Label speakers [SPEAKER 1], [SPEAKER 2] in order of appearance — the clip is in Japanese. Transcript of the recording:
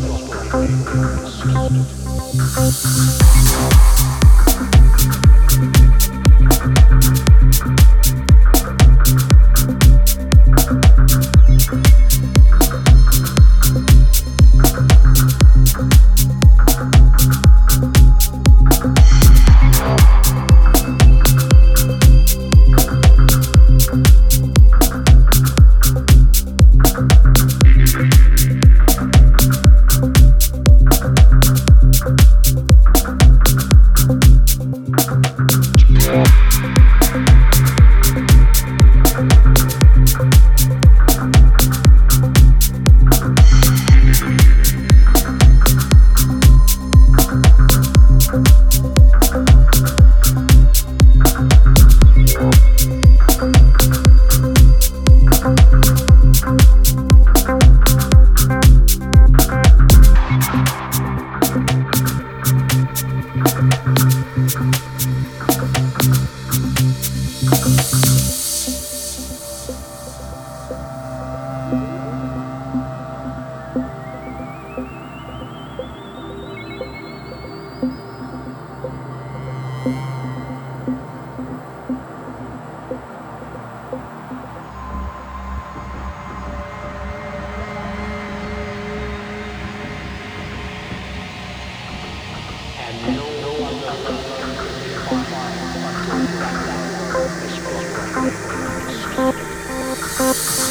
[SPEAKER 1] properly being constructed. Thank you.